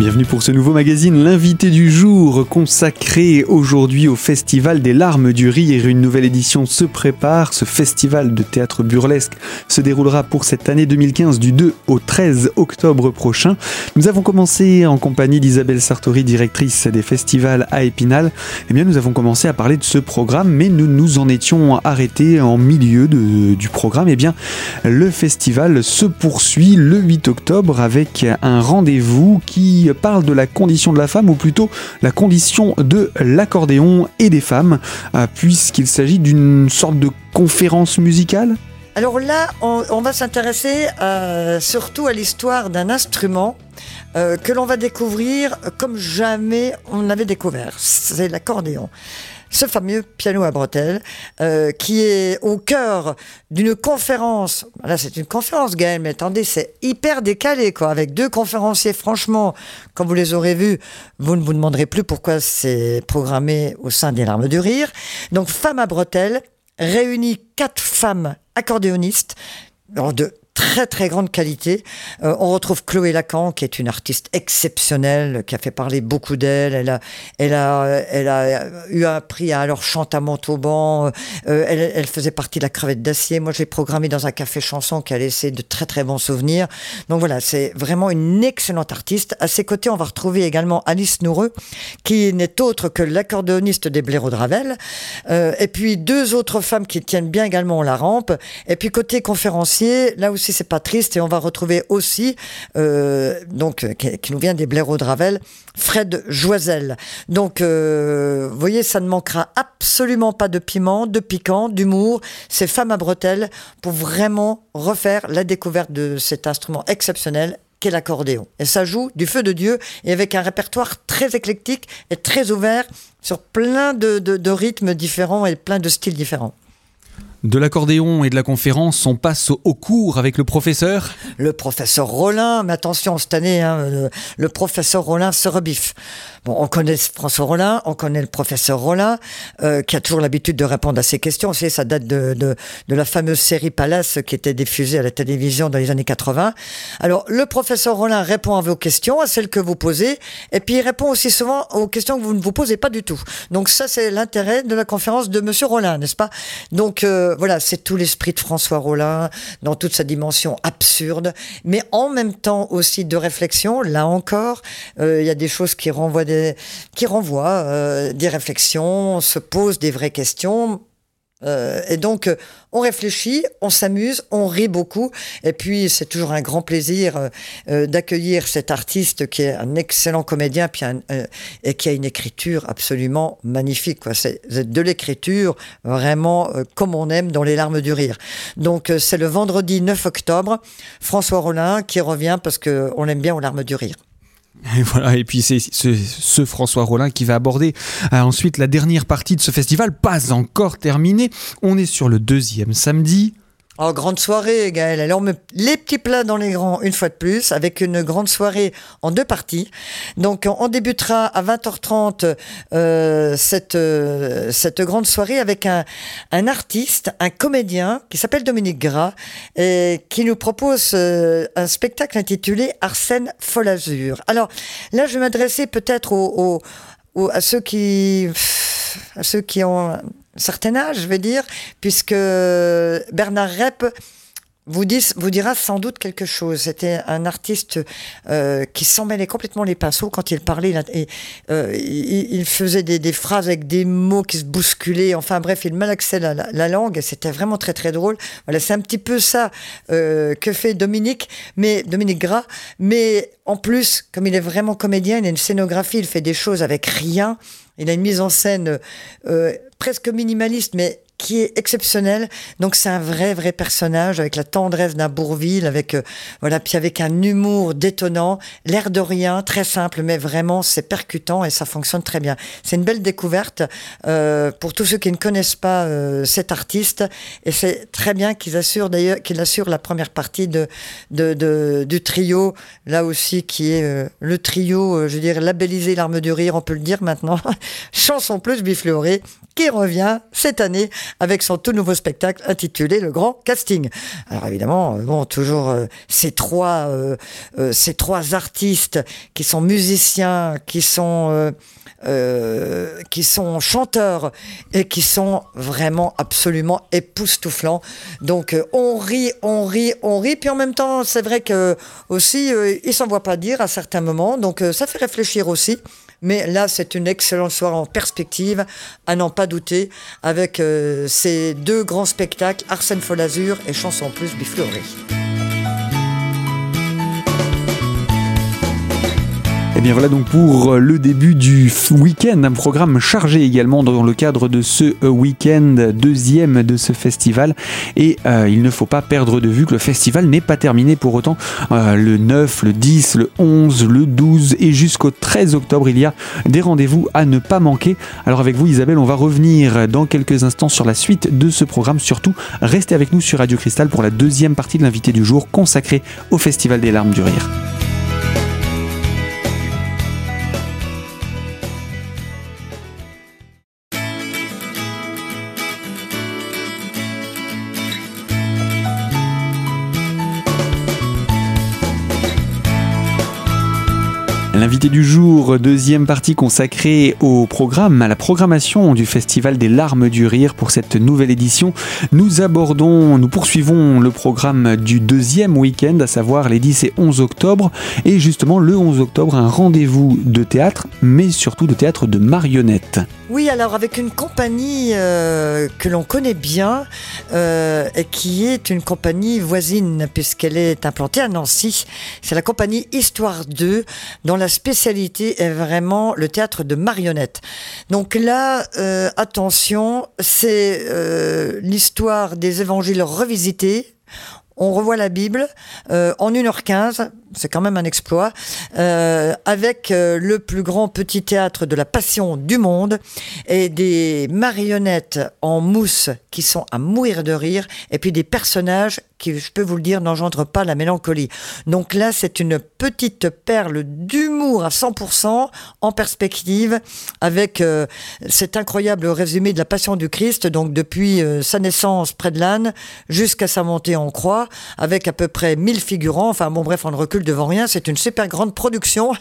Bienvenue pour ce nouveau magazine, l'invité du jour consacré aujourd'hui au Festival des larmes du rire. Une nouvelle édition se prépare. Ce festival de théâtre burlesque se déroulera pour cette année 2015 du 2 au 13 octobre prochain. Nous avons commencé en compagnie d'Isabelle Sartori, directrice des festivals à Épinal. Eh bien, nous avons commencé à parler de ce programme, mais nous nous en étions arrêtés en milieu du programme. Eh bien, le festival se poursuit le 8 octobre avec un rendez-vous qui parle de la condition de la femme, ou plutôt la condition de l'accordéon et des femmes, euh, puisqu'il s'agit d'une sorte de conférence musicale? Alors là, on, va s'intéresser euh, surtout à l'histoire d'un instrument euh, que l'on va découvrir comme jamais on l'avait découvert. C'est l'accordéon ce fameux piano à bretelles, euh, qui est au cœur d'une conférence. Là, c'est une conférence, Gaël, mais attendez, c'est hyper décalé, quoi, avec deux conférenciers. Franchement, comme vous les aurez vus, vous ne vous demanderez plus pourquoi c'est programmé au sein des larmes du rire. Donc, Femmes à bretelles réunit quatre femmes accordéonistes de très très grande qualité. Euh, on retrouve Chloé Lacan, qui est une artiste exceptionnelle, qui a fait parler beaucoup d'elle. Elle a, elle a, elle a eu un prix à alors chante à Montauban. Euh, elle, faisait partie de la crevette d'acier. Moi, j'ai programmé dans un café chanson qui a laissé de très très bons souvenirs. Donc voilà, c'est vraiment une excellente artiste. À ses côtés, on va retrouver également Alice Noureux, qui n'est autre que l'accordéoniste des Blaireaux de Ravel. Euh, et puis deux autres femmes qui tiennent bien également la rampe. Et puis côté conférencier, là aussi c'est pas triste. Et on va retrouver aussi, euh, donc, qui, nous vient des blaireaux de Ravel, Fred Joisel. Donc, euh, vous voyez, ça ne manquera absolument pas de piment, de piquant, d'humour. C'est Femmes à bretelles pour vraiment refaire la découverte de cet instrument exceptionnel qu'est l'accordéon. Et ça joue du feu de Dieu et avec un répertoire très éclectique et très ouvert sur plein de rythmes différents et plein de styles différents. De l'accordéon et de la conférence, on passe au, cours avec le professeur. Le professeur Rollin, mais attention cette année, hein, le, professeur Rollin se rebiffe. Bon, on connaît François Rollin, on connaît le professeur Rollin, euh, qui a toujours l'habitude de répondre à ces questions. C'est ça date de, la fameuse série Palace qui était diffusée à la télévision dans les années 80. Alors, le professeur Rollin répond à vos questions, à celles que vous posez, et puis il répond aussi souvent aux questions que vous ne vous posez pas du tout. Donc ça, c'est l'intérêt de la conférence de Monsieur Rollin, n'est-ce pas? Donc euh, voilà, c'est tout l'esprit de François Rollin dans toute sa dimension absurde, mais en même temps aussi de réflexion. Là encore, euh, il y a des choses qui renvoient qui renvoie euh, des réflexions, on se pose des vraies questions. Euh, et donc, euh, on réfléchit, on s'amuse, on rit beaucoup. Et puis, c'est toujours un grand plaisir d'accueillir cet artiste qui est un excellent comédien puis et qui a une écriture absolument magnifique. C'est de l'écriture vraiment comme on aime dans les larmes du rire. Donc, c'est le vendredi 9 octobre. François Rollin qui revient parce qu'on l'aime bien aux larmes du rire. Et voilà, et puis c'est ce, François Rollin qui va aborder euh, ensuite la dernière partie de ce festival, pas encore terminée. On est sur le deuxième samedi. Oh, grande soirée, Gaël. Alors, les petits plats dans les grands une fois de plus, avec une grande soirée en deux parties. Donc, on débutera à 20h30 euh, cette, euh, cette grande soirée avec un, un artiste, un comédien qui s'appelle Dominique Gras et qui nous propose euh, un spectacle intitulé Arsène Folazur. Alors, là, je vais m'adresser peut-être à ceux qui ont certain âge, je vais dire, puisque Bernard Rep vous, vous dira sans doute quelque chose. C'était un artiste euh, qui s'en mêlait complètement les pinceaux quand il parlait. Et, euh, il, faisait des, phrases avec des mots qui se bousculaient. Enfin bref, il malaxait la, la, langue c'était vraiment très très drôle. Voilà, c'est un petit peu ça euh, que fait Dominique, mais Dominique Gras. Mais en plus, comme il est vraiment comédien, il a une scénographie, il fait des choses avec rien. Il a une mise en scène euh, presque minimaliste, mais qui est exceptionnel. Donc c'est un vrai vrai personnage avec la tendresse d'un Bourville, avec euh, voilà puis avec un humour détonnant, l'air de rien, très simple, mais vraiment c'est percutant et ça fonctionne très bien. C'est une belle découverte euh, pour tous ceux qui ne connaissent pas euh, cet artiste et c'est très bien qu'ils assurent d'ailleurs qu'il assure la première partie de, de, de, du trio là aussi qui est euh, le trio, euh, je veux dire labellisé l'arme du rire, on peut le dire maintenant, chanson plus bifleurée qui revient cette année avec son tout nouveau spectacle intitulé Le Grand Casting. Alors évidemment, bon, toujours ces trois, ces trois artistes qui sont musiciens, qui sont euh, qui sont chanteurs et qui sont vraiment absolument époustouflants. Donc euh, on rit, on rit, on rit. Puis en même temps, c'est vrai que aussi, euh, ils s'en voient pas dire à certains moments. Donc ça fait réfléchir aussi. Mais là, c'est une excellente soirée en perspective, à n'en pas douter, avec ces deux grands spectacles, Arsène Folazur et Chanson Plus Bifleurie. Et eh bien voilà donc pour le début du week-end, un programme chargé également dans le cadre de ce euh, week-end deuxième de ce festival. Et euh, il ne faut pas perdre de vue que le festival n'est pas terminé pour autant. Euh, le 9, le 10, le 11, le 12 et jusqu'au 13 octobre, il y a des rendez-vous à ne pas manquer. Alors avec vous Isabelle, on va revenir dans quelques instants sur la suite de ce programme. Surtout, restez avec nous sur Radio Cristal pour la deuxième partie de l'invité du jour consacrée au Festival des larmes du rire. L'invité du jour, deuxième partie consacrée au programme, à la programmation du Festival des larmes du rire pour cette nouvelle édition. Nous abordons, nous poursuivons le programme du deuxième week-end, à savoir les 10 et 11 octobre. Et justement, le 11 octobre, un rendez-vous de théâtre, mais surtout de théâtre de marionnettes. Oui, alors avec une compagnie euh, que l'on connaît bien euh, et qui est une compagnie voisine puisqu'elle est implantée à Nancy. C'est la compagnie Histoire 2 dont la spécialité est vraiment le théâtre de marionnettes. Donc là, euh, attention, c'est l'histoire des évangiles revisités on revoit la Bible en 1h15 c'est quand même un exploit, euh, avec euh, le plus grand petit théâtre de la passion du monde et des marionnettes en mousse qui sont à mourir de rire, et puis des personnages qui, je peux vous le dire, n'engendrent pas la mélancolie. Donc là, c'est une petite perle d'humour à 100% en perspective, avec euh, cet incroyable résumé de la passion du Christ, donc depuis sa naissance près de l'âne jusqu'à sa montée en croix, avec à peu près 1000 figurants, enfin bon bref, on ne recule devant rien. C'est une super grande production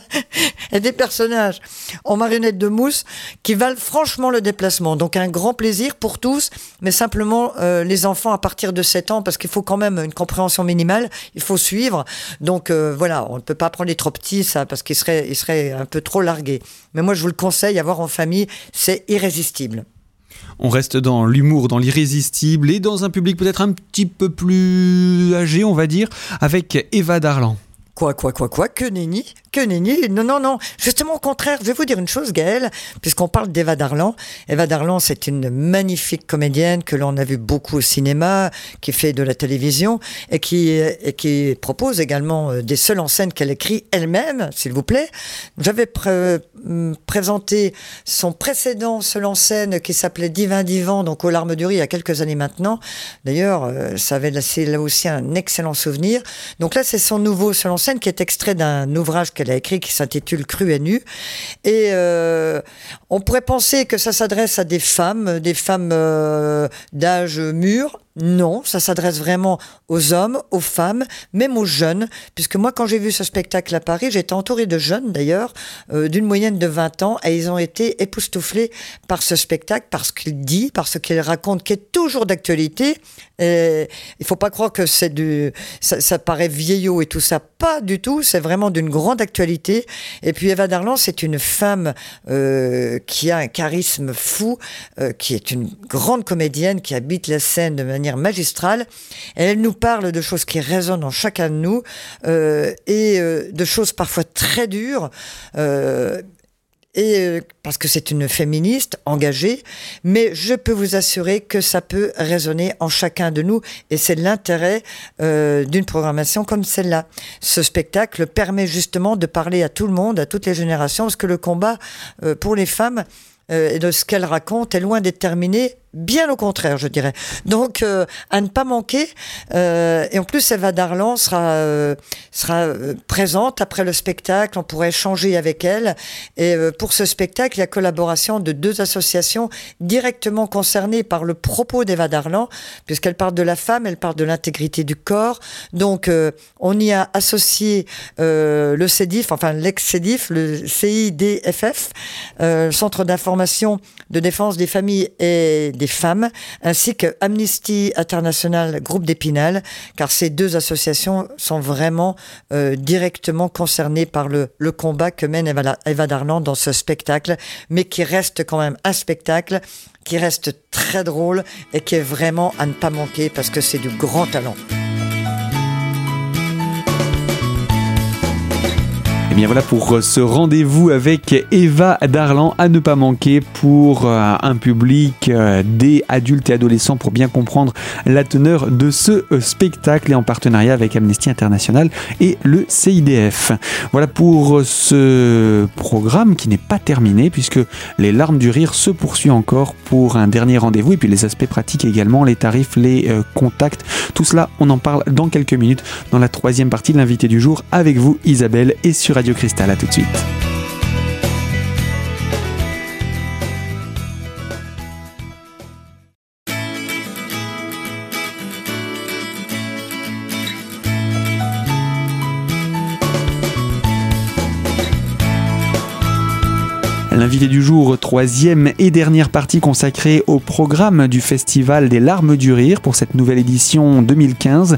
et des personnages en marionnettes de mousse qui valent franchement le déplacement. Donc un grand plaisir pour tous, mais simplement euh, les enfants à partir de 7 ans parce qu'il faut quand même une compréhension minimale. Il faut suivre. Donc euh, voilà, on ne peut pas prendre les trop petits ça parce qu'ils seraient, ils seraient un peu trop largués. Mais moi je vous le conseille, à voir en famille, c'est irrésistible. On reste dans l'humour, dans l'irrésistible et dans un public peut-être un petit peu plus âgé, on va dire, avec Eva Darlan. Quoi, quoi, quoi, quoi Que nenni Que Non, non, non. Justement, au contraire, je vais vous dire une chose, Gaëlle, puisqu'on parle d'Eva Darlan. Eva Darlan, c'est une magnifique comédienne que l'on a vu beaucoup au cinéma, qui fait de la télévision et qui, propose également euh, des seuls en scène qu'elle écrit elle-même, s'il vous plaît. J'avais présenté son précédent seul en scène qui s'appelait Divin Divan, donc aux larmes du riz, il y a quelques années maintenant. D'ailleurs, euh, ça avait là aussi un excellent souvenir. Donc là, c'est son nouveau seul en scène qui est extrait d'un ouvrage qu'elle a écrit qui s'intitule Cru et nu. Et euh, on pourrait penser que ça s'adresse à des femmes, des femmes euh, d'âge mûr, non, ça s'adresse vraiment aux hommes, aux femmes, même aux jeunes, puisque moi quand j'ai vu ce spectacle à Paris, j'étais entourée de jeunes d'ailleurs, euh, d'une moyenne de 20 ans, et ils ont été époustouflés par ce spectacle, parce qu'il dit, parce qu'il raconte, qui est toujours d'actualité. Il faut pas croire que ça, paraît vieillot et tout ça, pas du tout. C'est vraiment d'une grande actualité. Et puis Eva Darlan, c'est une femme euh, qui a un charisme fou, euh, qui est une grande comédienne, qui habite la scène de manière magistrale. Elle nous parle de choses qui résonnent en chacun de nous euh, et euh, de choses parfois très dures. Euh, et parce que c'est une féministe engagée, mais je peux vous assurer que ça peut résonner en chacun de nous, et c'est l'intérêt d'une programmation comme celle-là. Ce spectacle permet justement de parler à tout le monde, à toutes les générations, parce que le combat pour les femmes et de ce qu'elles racontent est loin d'être terminé, Bien au contraire, je dirais. Donc, euh, à ne pas manquer. Euh, et en plus, Eva Darlan sera, euh, sera présente après le spectacle. On pourrait échanger avec elle. Et pour ce spectacle, il y a collaboration de deux associations directement concernées par le propos d'Eva Darlan, puisqu'elle parle de la femme, elle parle de l'intégrité du corps. Donc, on y a associé le CEDIF, enfin l'ex-CEDIF, le CIDFF, Centre d'information de défense des familles et des femmes, ainsi que Amnesty International, groupe d'Épinal, car ces deux associations sont vraiment euh, directement concernées par le, combat que mène Eva, Eva Darlan dans ce spectacle, mais qui reste quand même un spectacle qui reste très drôle et qui est vraiment à ne pas manquer parce que c'est du grand talent. Bien voilà pour euh, ce rendez-vous avec Eva Darlan à ne pas manquer pour euh, un public euh, des adultes et adolescents pour bien comprendre la teneur de ce spectacle et en partenariat avec Amnesty International et le CIDF. Voilà pour ce programme qui n'est pas terminé puisque les larmes du rire se poursuivent encore pour un dernier rendez-vous et puis les aspects pratiques également, les tarifs, les contacts, tout cela on en parle dans quelques minutes dans la troisième partie de l'invité du jour avec vous Isabelle et sur Radio Cristal. À tout de suite. L'invité du jour, troisième et dernière partie consacrée au programme du Festival des larmes du rire pour cette nouvelle édition 2015.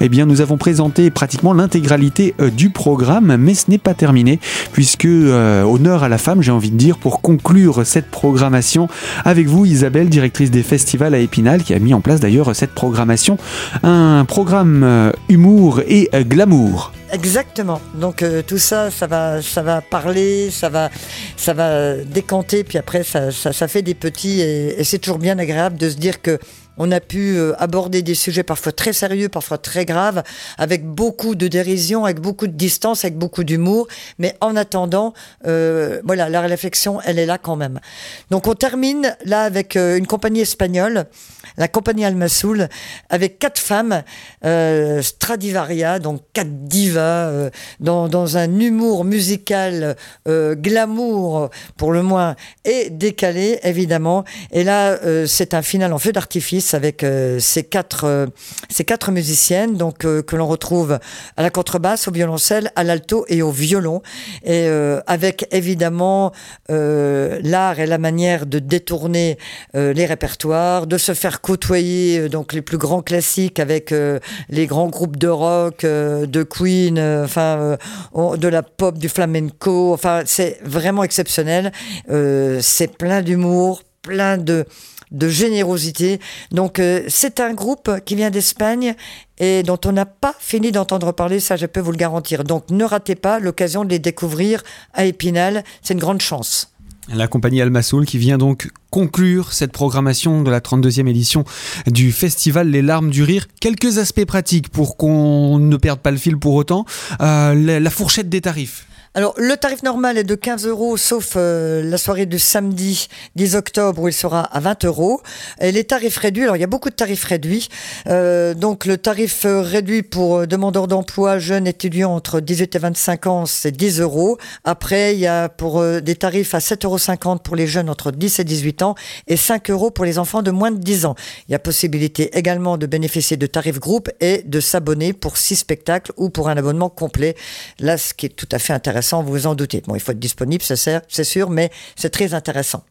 Eh bien, nous avons présenté pratiquement l'intégralité euh, du programme, mais ce n'est pas terminé puisque euh, honneur à la femme, j'ai envie de dire, pour conclure cette programmation avec vous, Isabelle, directrice des festivals à Épinal, qui a mis en place d'ailleurs cette programmation, un programme euh, humour et glamour. Exactement. Donc euh, tout ça, ça va, ça va parler, ça va, ça va décanter, puis après ça, ça, fait des petits et, et c'est toujours bien agréable de se dire que on a pu euh, aborder des sujets parfois très sérieux, parfois très graves, avec beaucoup de dérision, avec beaucoup de distance, avec beaucoup d'humour. Mais en attendant, euh, voilà, la réflexion, elle est là quand même. Donc on termine là avec euh, une compagnie espagnole, la compagnie Almasoul, avec quatre femmes, Stradivaria, donc quatre divas, dans, dans, un humour musical glamour pour le moins et décalé évidemment. Et là, c'est un final en feu d'artifice avec euh, ces quatre euh, ces quatre musiciennes donc euh, que l'on retrouve à la contrebasse, au violoncelle, à l'alto et au violon et avec évidemment l'art et la manière de détourner les répertoires, de se faire côtoyer donc les plus grands classiques avec les grands groupes de rock, de Queen, enfin de la pop, du flamenco, enfin c'est vraiment exceptionnel. c'est plein d'humour, plein de de générosité. Donc euh, c'est un groupe qui vient d'Espagne et dont on n'a pas fini d'entendre parler, ça je peux vous le garantir. Donc ne ratez pas l'occasion de les découvrir à Épinal, c'est une grande chance. La compagnie Almasoul qui vient donc conclure cette programmation de la 32e édition du festival Les Larmes du Rire. Quelques aspects pratiques pour qu'on ne perde pas le fil pour autant. Euh, la fourchette des tarifs. Alors, le tarif normal est de 15 euros, sauf euh, la soirée du samedi 10 octobre où il sera à 20 euros. Les tarifs réduits, alors il y a beaucoup de tarifs réduits. Euh, donc, le tarif euh, réduit pour demandeurs d'emploi, jeunes étudiants entre 18 et 25 ans, c'est 10 euros. Après, il y a pour des tarifs à 7,50 euros pour les jeunes entre 10 et 18 ans et 5 euros pour les enfants de moins de 10 ans. Il y a possibilité également de bénéficier de tarifs groupe et de s'abonner pour 6 spectacles ou pour un abonnement complet. Là, ce qui est tout à fait intéressant vous vous en doutez. Bon, il faut être disponible, c'est sûr, mais c'est très intéressant.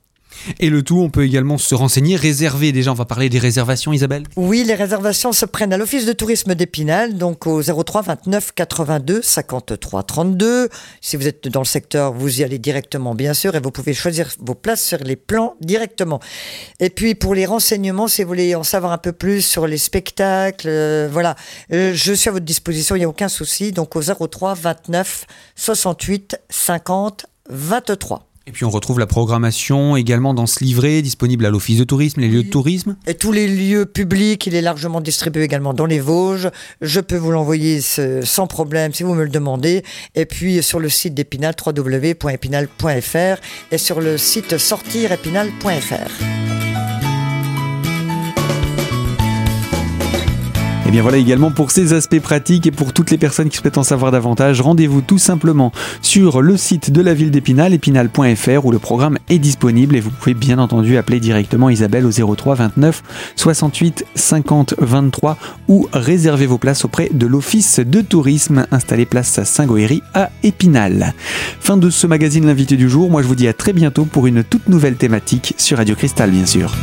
Et le tout, on peut également se renseigner, réserver. Déjà, on va parler des réservations, Isabelle Oui, les réservations se prennent à l'Office de tourisme d'Épinal, donc au 03 29 82 53 32. Si vous êtes dans le secteur, vous y allez directement, bien sûr, et vous pouvez choisir vos places sur les plans directement. Et puis, pour les renseignements, si vous voulez en savoir un peu plus sur les spectacles, euh, voilà, euh, je suis à votre disposition, il n'y a aucun souci. Donc au 03 29 68 50 23. Et puis on retrouve la programmation également dans ce livret disponible à l'Office de tourisme, les lieux de tourisme. Et tous les lieux publics, il est largement distribué également dans les Vosges. Je peux vous l'envoyer sans problème si vous me le demandez. Et puis sur le site d'Épinal, www.épinal.fr et sur le site sortirépinal.fr. Et bien voilà également pour ces aspects pratiques et pour toutes les personnes qui souhaitent en savoir davantage, rendez-vous tout simplement sur le site de la ville d'Épinal, épinal.fr où le programme est disponible et vous pouvez bien entendu appeler directement Isabelle au 03 29 68 50 23 ou réserver vos places auprès de l'Office de tourisme installé place Saint-Goëry à Épinal. Fin de ce magazine L'invité du jour, moi je vous dis à très bientôt pour une toute nouvelle thématique sur Radio Cristal bien sûr.